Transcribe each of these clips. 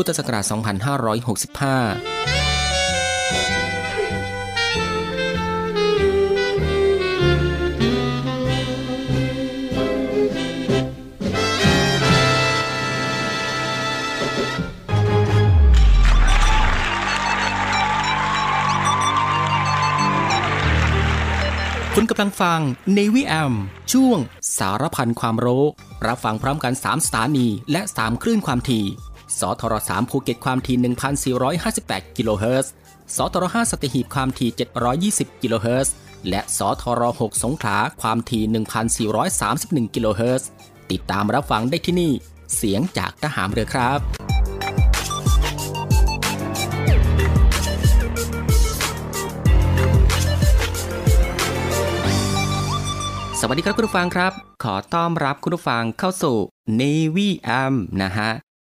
พุทธศักราช 2565คุณกำลังฟัง Navy AM ช่วงสารพันความรู้ รับฟังพร้อมกัน 3 สถานีและ 3 คลื่นความถี่ สทร3ภูเก็ตความถี่ 1,458 กิโลเฮิรตซ์ สทร5สัตหีบความถี่ 720 กิโลเฮิรตซ์ และสทร6สงขลาความถี่ 1,431 กิโลเฮิรตซ์ ติดตามรับฟังได้ที่นี่ เสียงจากทหารเรือครับสวัสดีครับคุณผู้ฟังครับ ขอต้อนรับคุณผู้ฟังเข้าสู่ Navy AM นะฮะ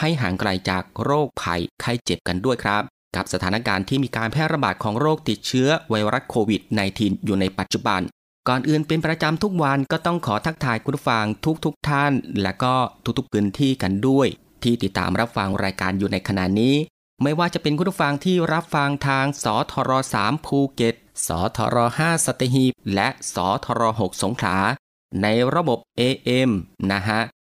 ให้ห่างไกลจากโรคภัยไข้เจ็บกันด้วยครับ กับสถานการณ์ที่มีการแพร่ระบาดของโรคติดเชื้อไวรัสโควิด -19 อยู่ในปัจจุบัน ก่อนอื่นเป็นประจำทุกวันก็ต้องขอทักทายคุณผู้ฟังทุกทุกท่าน และก็ทุกๆพื้นที่กันด้วย ที่ติดตามรับฟังรายการอยู่ในขณะนี้ ไม่ว่าจะเป็นคุณผู้ฟังที่รับฟังทางสทร3ภูเก็ตสทร5สตหีบและสทร6สงขลาในระบบ AM นะฮะ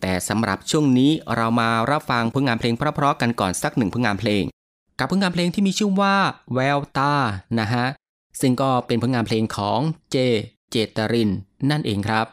แต่สำหรับช่วงนี้เรามารับฟังผลงานเพลงเพราะๆกันก่อนสักหนึ่งผลงานเพลง กับผลงานเพลงที่มีชื่อว่าแววตานะฮะซึ่งก็เป็นผลงานเพลงของเจ เจตริน นั่นเองครับ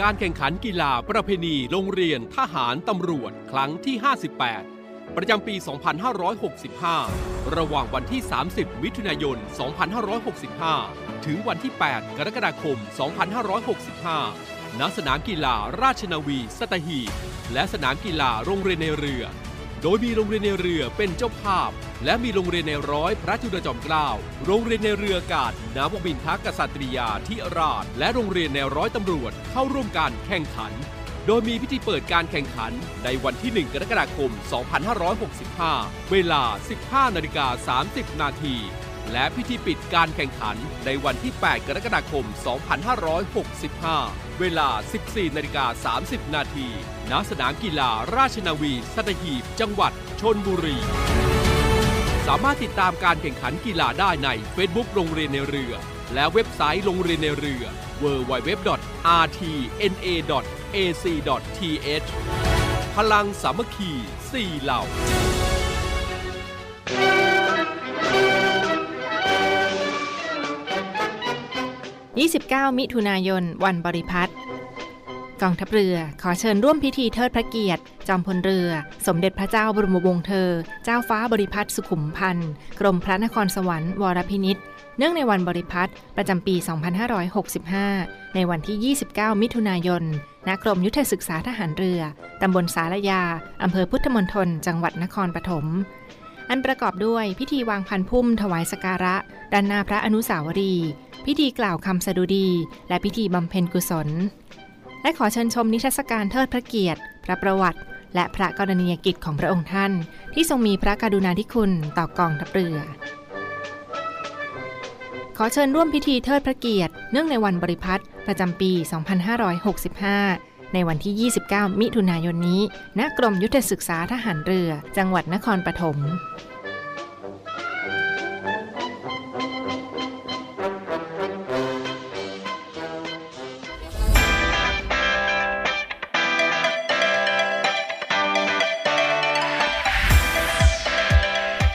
การแข่งขันกีฬาประเพณีโรงเรียนทหารตำรวจครั้งที่ 58 ประจำปี 2565 ระหว่างวันที่ 30 มิถุนายน 2565 ถึงวันที่ 8 กรกฎาคม 2565 ณ สนามกีฬาราชนาวี สตหีบและสนามกีฬาโรงเรียนในเรือ โดยมีโรงเรียนในเรือเป็นเจ้าภาพ และมีโรงเรียนในร้อยพระจุลจอมเกล้าโรงเรียนในเรืออากาศนาวบินทักษัตริยาธิราช และโรงเรียนในร้อยตำรวจเข้าร่วมการแข่งขัน โดยมีพิธีเปิดการแข่งขันในวันที่ 1 กรกฎาคม 2565 เวลา 15นาฬิกา30 นาที และพิธีปิดการแข่งขันในวันที่ 8 กรกฎาคม 2565 เวลา 14นาฬิกา30 นาทีณสนามกีฬาราชนาวีสัตหีบ จังหวัดชนบุรี สามารถติดตามการแข่งขันกีฬาได้ใน Facebook โรงเรียนในเรือ และเว็บไซต์โรงเรียนในเรือ www.rtna.ac.th พลังสามัคคี 4 เหล่า 29 มิถุนายน วันบริพัตรกองทัพเรือ ขอเชิญร่วมพิธีเทิดพระเกียรติ จอมพลเรือ สมเด็จพระเจ้าบรมวงศ์เธอ เจ้าฟ้าบริพัตรสุขุมพันธ์กรมพระนครสวรรค์วรพินิษเนื่องในวันบริพัตรประจำปี 2565 ในวันที่ 29 มิถุนายน ณ กรมยุทธศึกษาทหารเรือ ตำบลสารยา อำเภอพุทธมณฑล จังหวัดนครปฐม อันประกอบด้วยพิธีวางพันพุ่มถวายสการะด้านหน้าพระอนุสาวรีย์ พิธีกล่าวคำสดุดี และพิธีบำเพ็ญกุศล และขอเชิญชมนิทรรศการเทิดพระเกียรติ พระประวัติ และพระกรณียกิจของพระองค์ท่าน ที่ทรงมีพระกรุณาธิคุณต่อกองทัพเรือ ขอเชิญร่วมพิธีเทิดพระเกียรติ เนื่องในวันบริพัตรประจำปี 2565ในวันที่ 29 มิถุนายนนี้ ณ กรมยุทธศึกษาทหารเรือ จังหวัดนครปฐม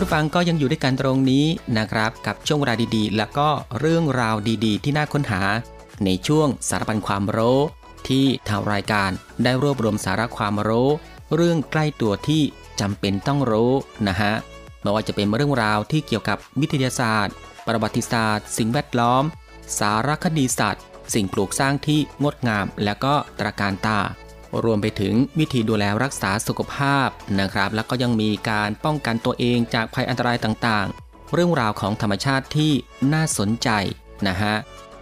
คุณฟังก็ยังอยู่ด้วยกันตรงนี้นะครับ กับช่วงเวลาดีๆ แล้วก็เรื่องราวดีๆ ที่น่าค้นหา ในช่วงสารพันความรู้ที่ทางรายการได้รวบรวมสาระความรู้ เรื่องใกล้ตัวที่จำเป็นต้องรู้นะฮะไม่ว่าจะเป็นเรื่องราวที่เกี่ยวกับวิทยาศาสตร์ ประวัติศาสตร์ สิ่งแวดล้อม สารคดีสัตว์ สิ่งปลูกสร้างที่งดงาม และก็ตระการตา รวมไปถึงวิธีดูแลรักษาสุขภาพนะครับ แล้วก็ยังมีการป้องกันตัวเองจากภัยอันตรายต่างๆ เรื่องราวของธรรมชาติที่น่าสนใจนะฮะ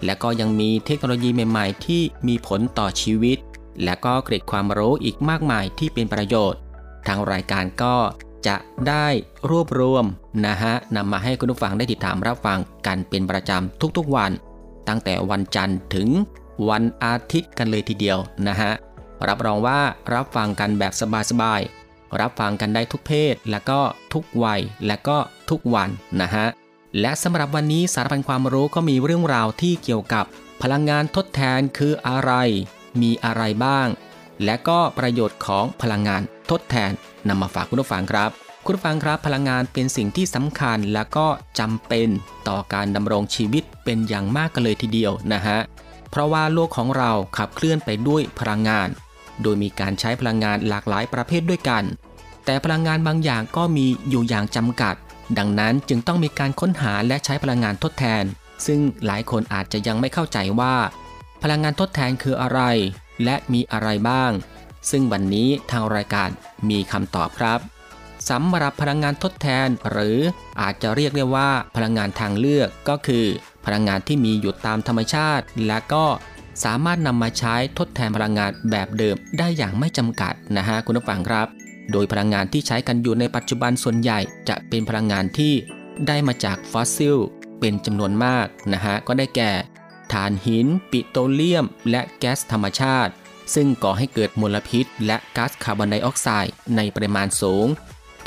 และก็ยังมีเทคโนโลยีใหม่ๆ ที่มีผลต่อชีวิต และก็เกร็ดความรู้อีกมากมายที่เป็นประโยชน์ ทางรายการก็จะได้รวบรวมนะฮะนำมาให้คุณผู้ฟังได้ติดตามรับฟังกันเป็นประจำทุกๆวัน ตั้งแต่วันจันทร์ถึงวันอาทิตย์กันเลยทีเดียวนะฮะ รับรองว่ารับฟังกันแบบสบายๆ รับฟังกันได้ทุกเพศ และก็ทุกวัย และก็ทุกวันนะฮะ และสำหรับวันนี้สารพันความรู้ก็มีเรื่องราวที่เกี่ยวกับพลังงานทดแทนคืออะไร มีอะไรบ้าง และก็ประโยชน์ของพลังงานทดแทนนำมาฝากคุณผู้ฟังครับ คุณผู้ฟังครับพลังงานเป็นสิ่งที่สำคัญและก็จำเป็นต่อการดำรงชีวิตเป็นอย่างมากกันเลยทีเดียวนะฮะ เพราะว่าโลกของเราขับเคลื่อนไปด้วยพลังงาน โดยมีการใช้พลังงานหลากหลายประเภทด้วยกัน แต่พลังงานบางอย่างก็มีอยู่อย่างจำกัด ดังนั้นจึงต้องมีการค้นหาและใช้พลังงานทดแทน ซึ่งหลายคนอาจจะยังไม่เข้าใจว่า พลังงานทดแทนคืออะไร และมีอะไรบ้าง ซึ่งวันนี้ทางรายการมีคำตอบครับสำหรับพลังงานทดแทน หรืออาจจะเรียกได้ว่าพลังงานทางเลือกก็คือ พลังงานที่มีอยู่ตามธรรมชาติ และก็ สามารถนำมาใช้ทดแทนพลังงานแบบเดิมได้อย่างไม่จำกัดนะฮะคุณผู้ฟังครับ โดยพลังงานที่ใช้กันอยู่ในปัจจุบันส่วนใหญ่จะเป็นพลังงานที่ได้มาจากฟอสซิลเป็นจำนวนมากนะฮะก็ได้แก่ถ่านหิน ปิโตรเลียม และแก๊สธรรมชาติ ซึ่งก่อให้เกิดมลพิษ และก๊าซคาร์บอนไดออกไซด์ในปริมาณสูง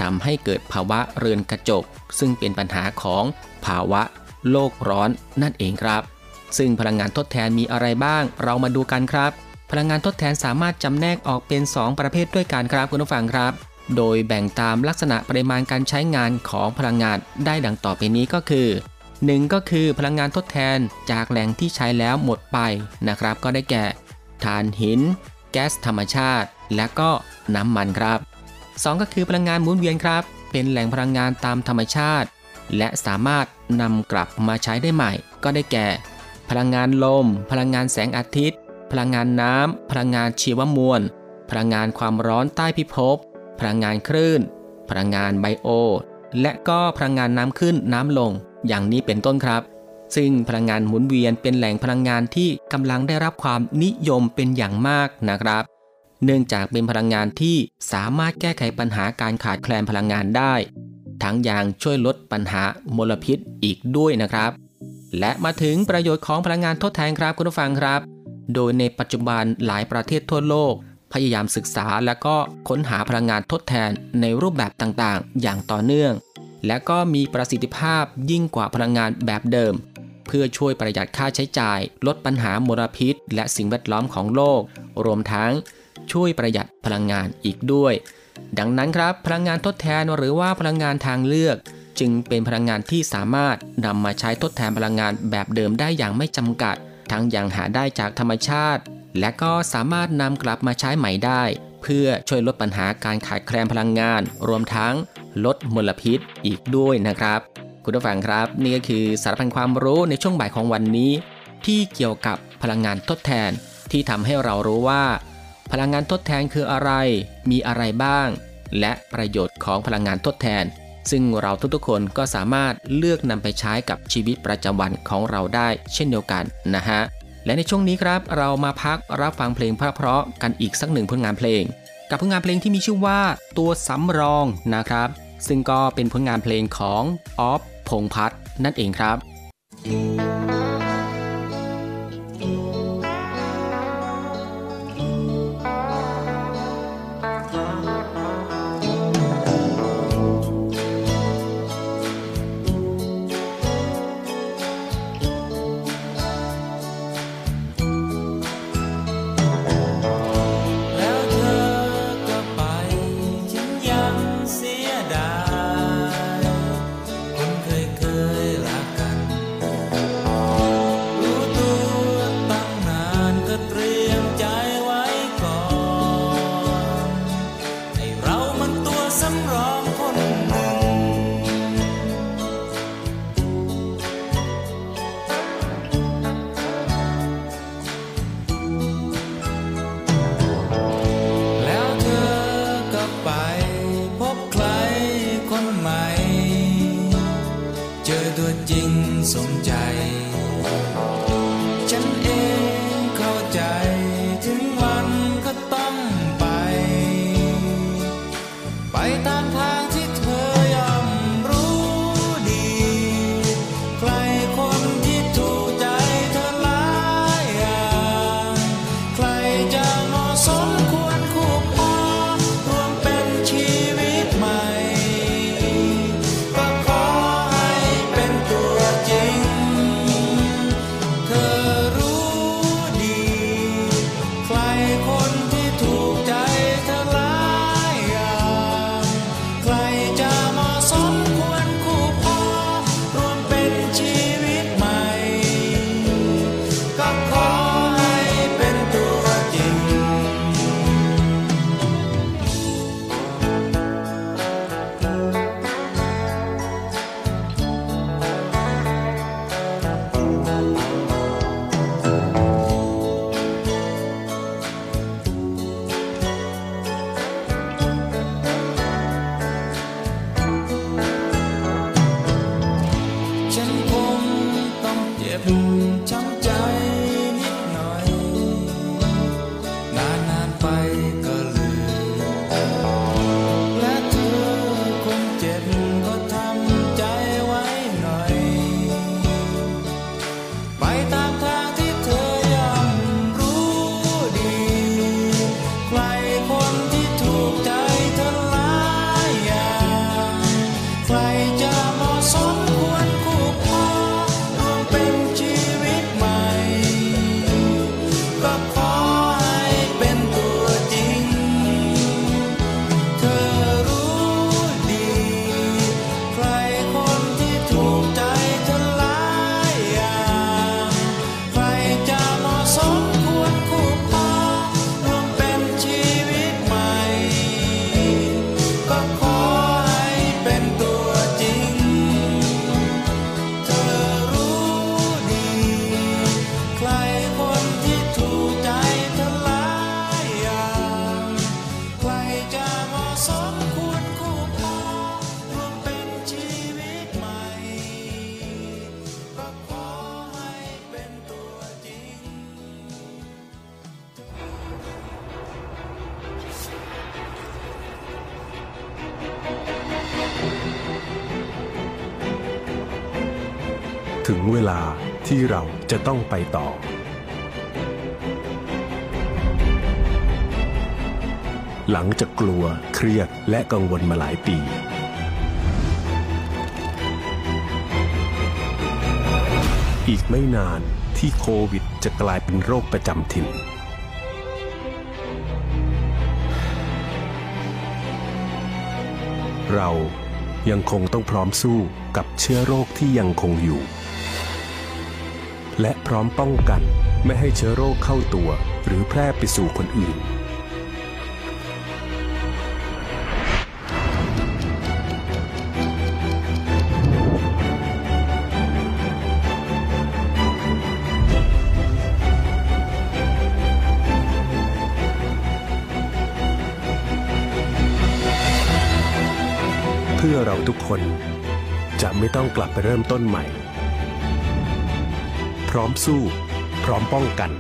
ทำให้เกิดภาวะเรือนกระจก ซึ่งเป็นปัญหาของภาวะโลกร้อนนั่นเองครับ ซึ่งพลังงานทดแทนมีอะไรบ้าง เรามาดูกันครับ พลังงานทดแทนสามารถจำแนกออกเป็น 2 ประเภทด้วยกันครับคุณผู้ฟังครับ โดยแบ่งตามลักษณะปริมาณการใช้งานของพลังงานได้ดังต่อไปนี้ก็คือ 1 ก็คือพลังงานทดแทนจากแหล่งที่ใช้แล้วหมดไปนะครับ ก็ได้แก่ถ่านหิน แก๊สธรรมชาติ และก็น้ำมันครับ 2 ก็คือพลังงานหมุนเวียนครับ เป็นแหล่งพลังงานตามธรรมชาติ และสามารถนำกลับมาใช้ได้ใหม่ ก็ได้แก่ พลังงานลม พลังงานแสงอาทิตย์ พลังงานน้ำ พลังงานชีวมวล พลังงานความร้อนใต้พิภพ พลังงานคลื่น พลังงานไบโอ และก็พลังงานน้ำขึ้นน้ำลง อย่างนี้เป็นต้นครับ ซึ่งพลังงานหมุนเวียนเป็นแหล่งพลังงานที่กำลังได้รับความนิยมเป็นอย่างมากนะครับ เนื่องจากเป็นพลังงานที่สามารถแก้ไขปัญหาการขาดแคลนพลังงานได้ ทั้งยังช่วยลดปัญหามลพิษอีกด้วยนะครับ และมาถึงประโยชน์ของพลังงานทดแทนครับคุณผู้ฟังครับ โดยในปัจจุบันหลายประเทศทั่วโลก พยายามศึกษาและก็ค้นหาพลังงานทดแทนในรูปแบบต่างๆ อย่างต่อเนื่อง และก็มีประสิทธิภาพยิ่งกว่าพลังงานแบบเดิม เพื่อช่วยประหยัดค่าใช้จ่าย ลดปัญหามลพิษ และสิ่งแวดล้อมของโลก รวมทั้งช่วยประหยัดพลังงานอีกด้วย ดังนั้นครับพลังงานทดแทนหรือว่าพลังงานทางเลือก จึงเป็นพลังงานที่สามารถนำมาใช้ทดแทนพลังงานแบบเดิมได้อย่างไม่จำกัด ทั้งยังหาได้จากธรรมชาติ และก็สามารถนำกลับมาใช้ใหม่ได้ เพื่อช่วยลดปัญหาการขาดแคลนพลังงาน รวมทั้งลดมลพิษอีกด้วยนะครับ คุณผู้ฟังครับ นี่ก็คือสารพันความรู้ในช่วงบ่ายของวันนี้ ที่เกี่ยวกับพลังงานทดแทน ที่ทำให้เรารู้ว่า พลังงานทดแทนคืออะไร มีอะไรบ้าง และประโยชน์ของพลังงานทดแทน ซึ่งเราทุกๆคนก็สามารถเลือกนำไปใช้กับชีวิตประจำวันของเราได้เช่นเดียวกันนะฮะ และในช่วงนี้ครับเรามาพักรับฟังเพลงเพราะๆกันอีกสักหนึ่งผลงานเพลง กับผลงานเพลงที่มีชื่อว่าตัวสำรองนะครับ ซึ่งก็เป็นผลงานเพลงของออฟพงพัฒน์นั่นเองครับแล้ จะต้องไปต่อ หลังจากกลัวเครียดและกังวลมาหลายปี อีกไม่นานที่โควิดจะกลายเป็นโรคประจำถิ่นเรายังคงต้องพร้อมสู้กับเชื้อโรคที่ยังคงอยู่ และพร้อมป้องกันไม่ให้เชื้อโรคเข้าตัว หรือแพร่ไปสู่คนอื่น เพื่อเราทุกคนจะไม่ต้องกลับไปเริ่มต้นใหม่ พร้อมสู้ พร้อมป้องกัน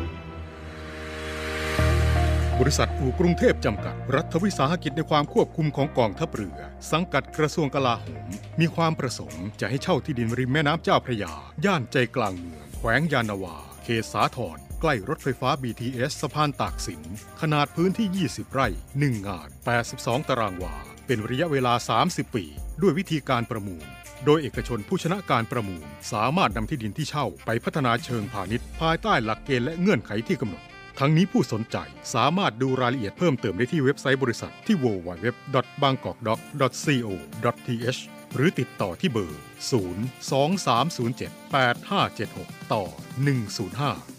บริษัทอู่กรุงเทพจำกัด รัฐวิสาหกิจในความควบคุมของกองทัพเรือ สังกัดกระทรวงกลาโหม มีความประสงค์จะให้เช่าที่ดินริมแม่น้ำเจ้าพระยา ย่านใจกลางเมือง แขวงยานนาวา เขตสาทรใกล้รถไฟฟ้า BTS สะพานตากสิน ขนาดพื้นที่ 20 ไร่ 1 งาน 82 ตารางวา เป็นระยะเวลา 30 ปี ด้วยวิธีการประมูล โดยเอกชนผู้ชนะการประมูล สามารถนำที่ดินที่เช่าไปพัฒนาเชิงพาณิชย์ ภายใต้หลักเกณฑ์และเงื่อนไขที่กำหนด ทั้งนี้ผู้สนใจสามารถดูรายละเอียดเพิ่มเติมได้ที่เว็บไซต์บริษัทที่ www.bangkokdoc.co.th หรือติดต่อที่เบอร์ 023078576 ต่อ 105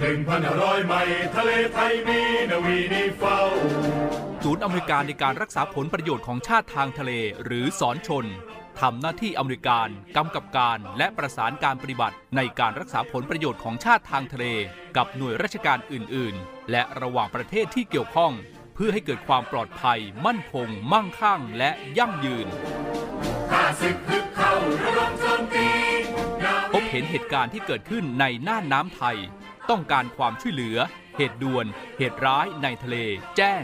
หนึ่งพันห้าร้อยไมล์ทะเลไทยมีนาวีนิเฝ้า ศูนย์อเมริการในการรักษาผลประโยชน์ของชาติทางทะเลหรือสอนชนทำหน้าที่อเมริการกำกับการและประสานการปฏิบัติในการรักษาผลประโยชน์ของชาติทางทะเล กับหน่วยราชการอื่น ๆ และระหว่างประเทศที่เกี่ยวข้อง เพื่อให้เกิดความปลอดภัย มั่นคง มั่งคั่ง และยั่งยืนข้าศึกฮึกเข้าระดมโจมตีนาพบเห็นเหตุการณ์ที่เกิดขึ้นในน่านน้ำไทย ต้องการความช่วยเหลือ เหตุด่วน เหตุร้ายในทะเล แจ้ง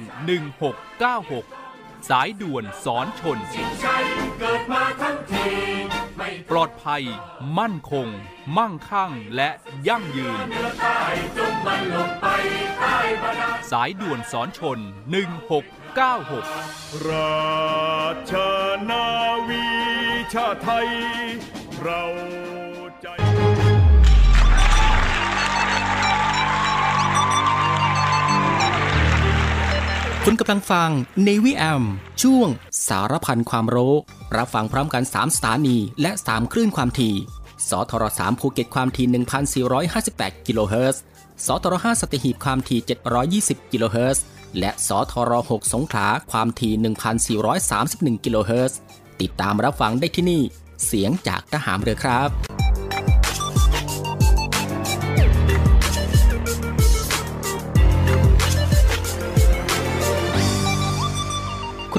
1696 สายด่วนสอนชนชปลอดภัย มั่นคง มั่งคั่งและยั่งยืน สายด่วนสอนชน 1696 ราชนาวีชาไทย เรา คุณกำลังฟัง Navy AM ช่วงสารพันความรู้ รับฟังพร้อมกัน 3 สถานี และ 3 คลื่นความถี่สทร3ภูเก็ตความถี่ 1,458 กิโลเฮิรตซ์สทร5สัตหีบความถี่ 720 กิโลเฮิรตซ์และสทร6สงขลาความถี่ 1,431 กิโลเฮิรตซ์ติดตามรับฟังได้ที่นี่ เสียงจากทหารเรือครับ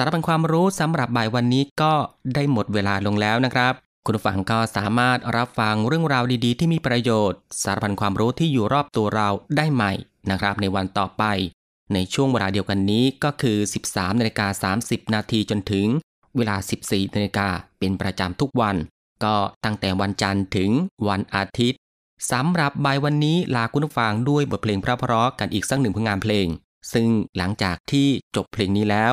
สารพันความรู้สำหรับบ่ายวันนี้ก็ได้หมดเวลาลงแล้วนะครับ คุณฟังก็สามารถรับฟังเรื่องราวดีๆ ที่มีประโยชน์ สารพันความรู้ที่อยู่รอบตัวเราได้ใหม่นะครับ ในวันต่อไป ในช่วงเวลาเดียวกันนี้ก็คือ 13นาฬิกา30 นาทีจนถึง เวลา 14นาฬิกาเป็นประจำทุกวัน ก็ตั้งแต่วันจันทร์ถึงวันอาทิตย์สำหรับบ่ายวันนี้ลาคุณผู้ฟังด้วยบทเพลงเพราะกันอีกสักหนึ่งผลงานเพลง ซึ่งหลังจากที่จบเพลงนี้แล้ว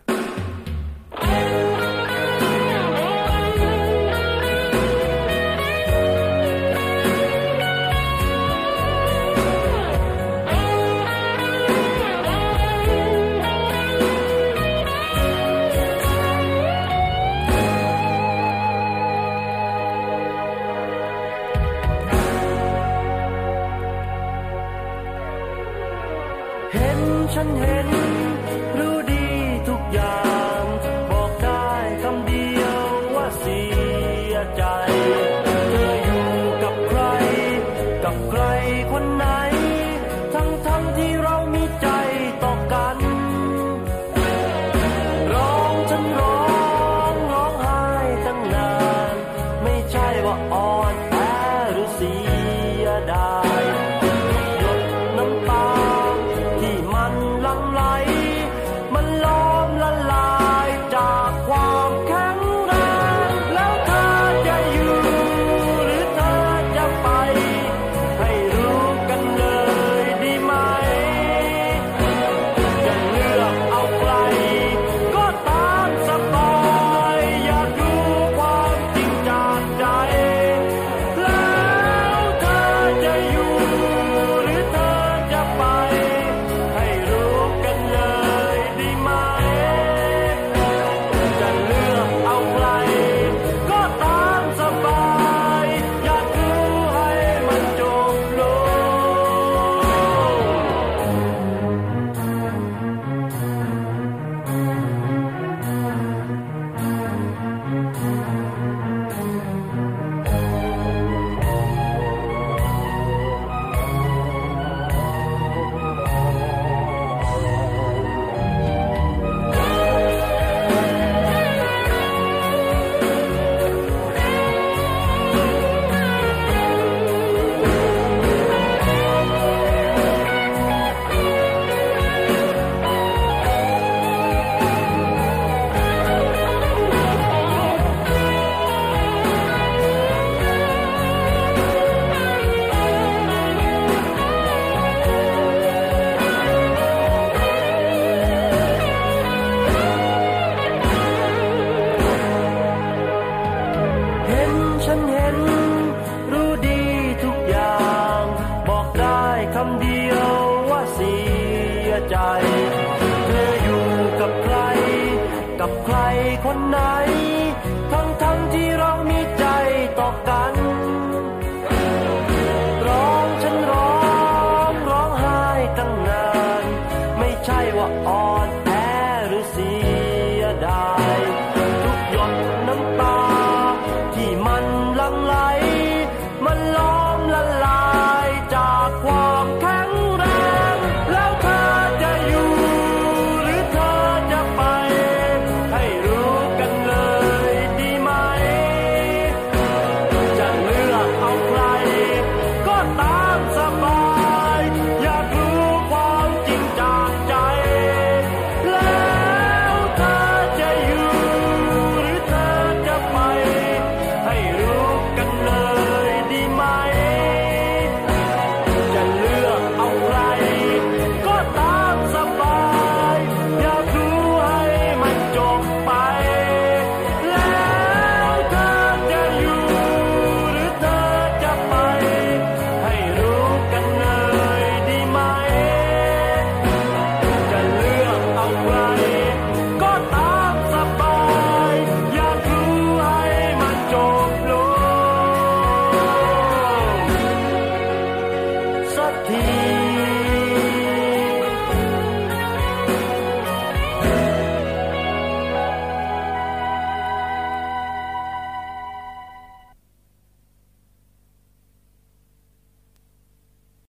ห็น